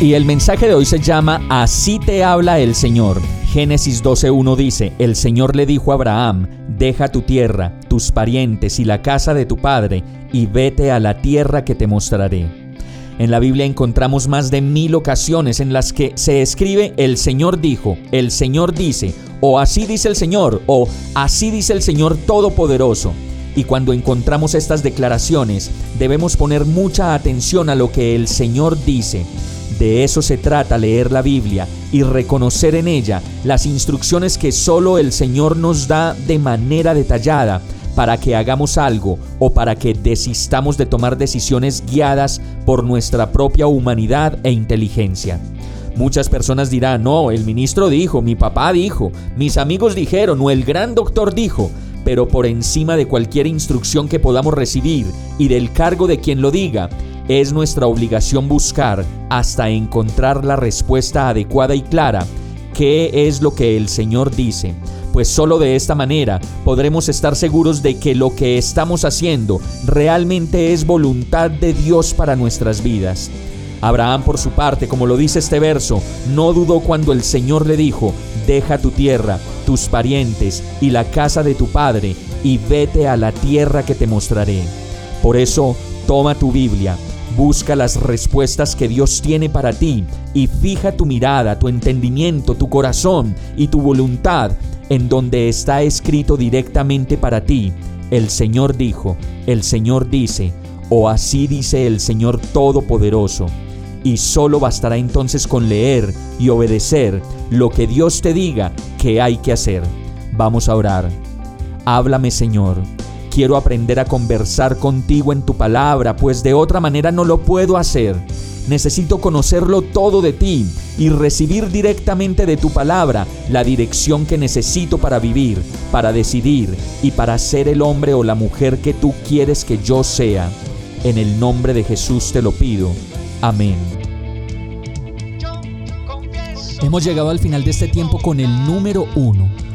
Y el mensaje de hoy se llama Así te habla el Señor. Génesis 12.1 dice, El Señor le dijo a Abraham, deja tu tierra, tus parientes y la casa de tu padre, y vete a la tierra que te mostraré. En la Biblia encontramos más de mil ocasiones en las que se escribe el Señor dijo, el Señor dice, o así dice el Señor, o así dice el Señor Todopoderoso. Y cuando encontramos estas declaraciones, debemos poner mucha atención a lo que el Señor dice. De eso se trata leer la Biblia y reconocer en ella las instrucciones que solo el Señor nos da de manera detallada para que hagamos algo o para que desistamos de tomar decisiones guiadas por nuestra propia humanidad e inteligencia. Muchas personas dirán, no, el ministro dijo, mi papá dijo, mis amigos dijeron o el gran doctor dijo, pero por encima de cualquier instrucción que podamos recibir y del cargo de quien lo diga, es nuestra obligación buscar hasta encontrar la respuesta adecuada y clara, qué es lo que el Señor dice, pues solo de esta manera podremos estar seguros de que lo que estamos haciendo realmente es voluntad de Dios para nuestras vidas. Abraham, por su parte, como lo dice este verso, no dudó cuando el Señor le dijo, deja tu tierra, tus parientes y la casa de tu padre, y vete a la tierra que te mostraré. Por eso, toma tu Biblia, Busca las respuestas que Dios tiene para ti y fija tu mirada, tu entendimiento, tu corazón y tu voluntad en donde está escrito directamente para ti. El Señor dijo, el Señor dice, o así dice el Señor Todopoderoso. Y solo bastará entonces con leer y obedecer lo que Dios te diga que hay que hacer. Vamos a orar. Háblame Señor Quiero aprender a conversar contigo en tu palabra, pues de otra manera no lo puedo hacer. Necesito conocerlo todo de ti y recibir directamente de tu palabra la dirección que necesito para vivir, para decidir y para ser el hombre o la mujer que tú quieres que yo sea. En el nombre de Jesús te lo pido. Amén. Hemos llegado al final de este tiempo con el número uno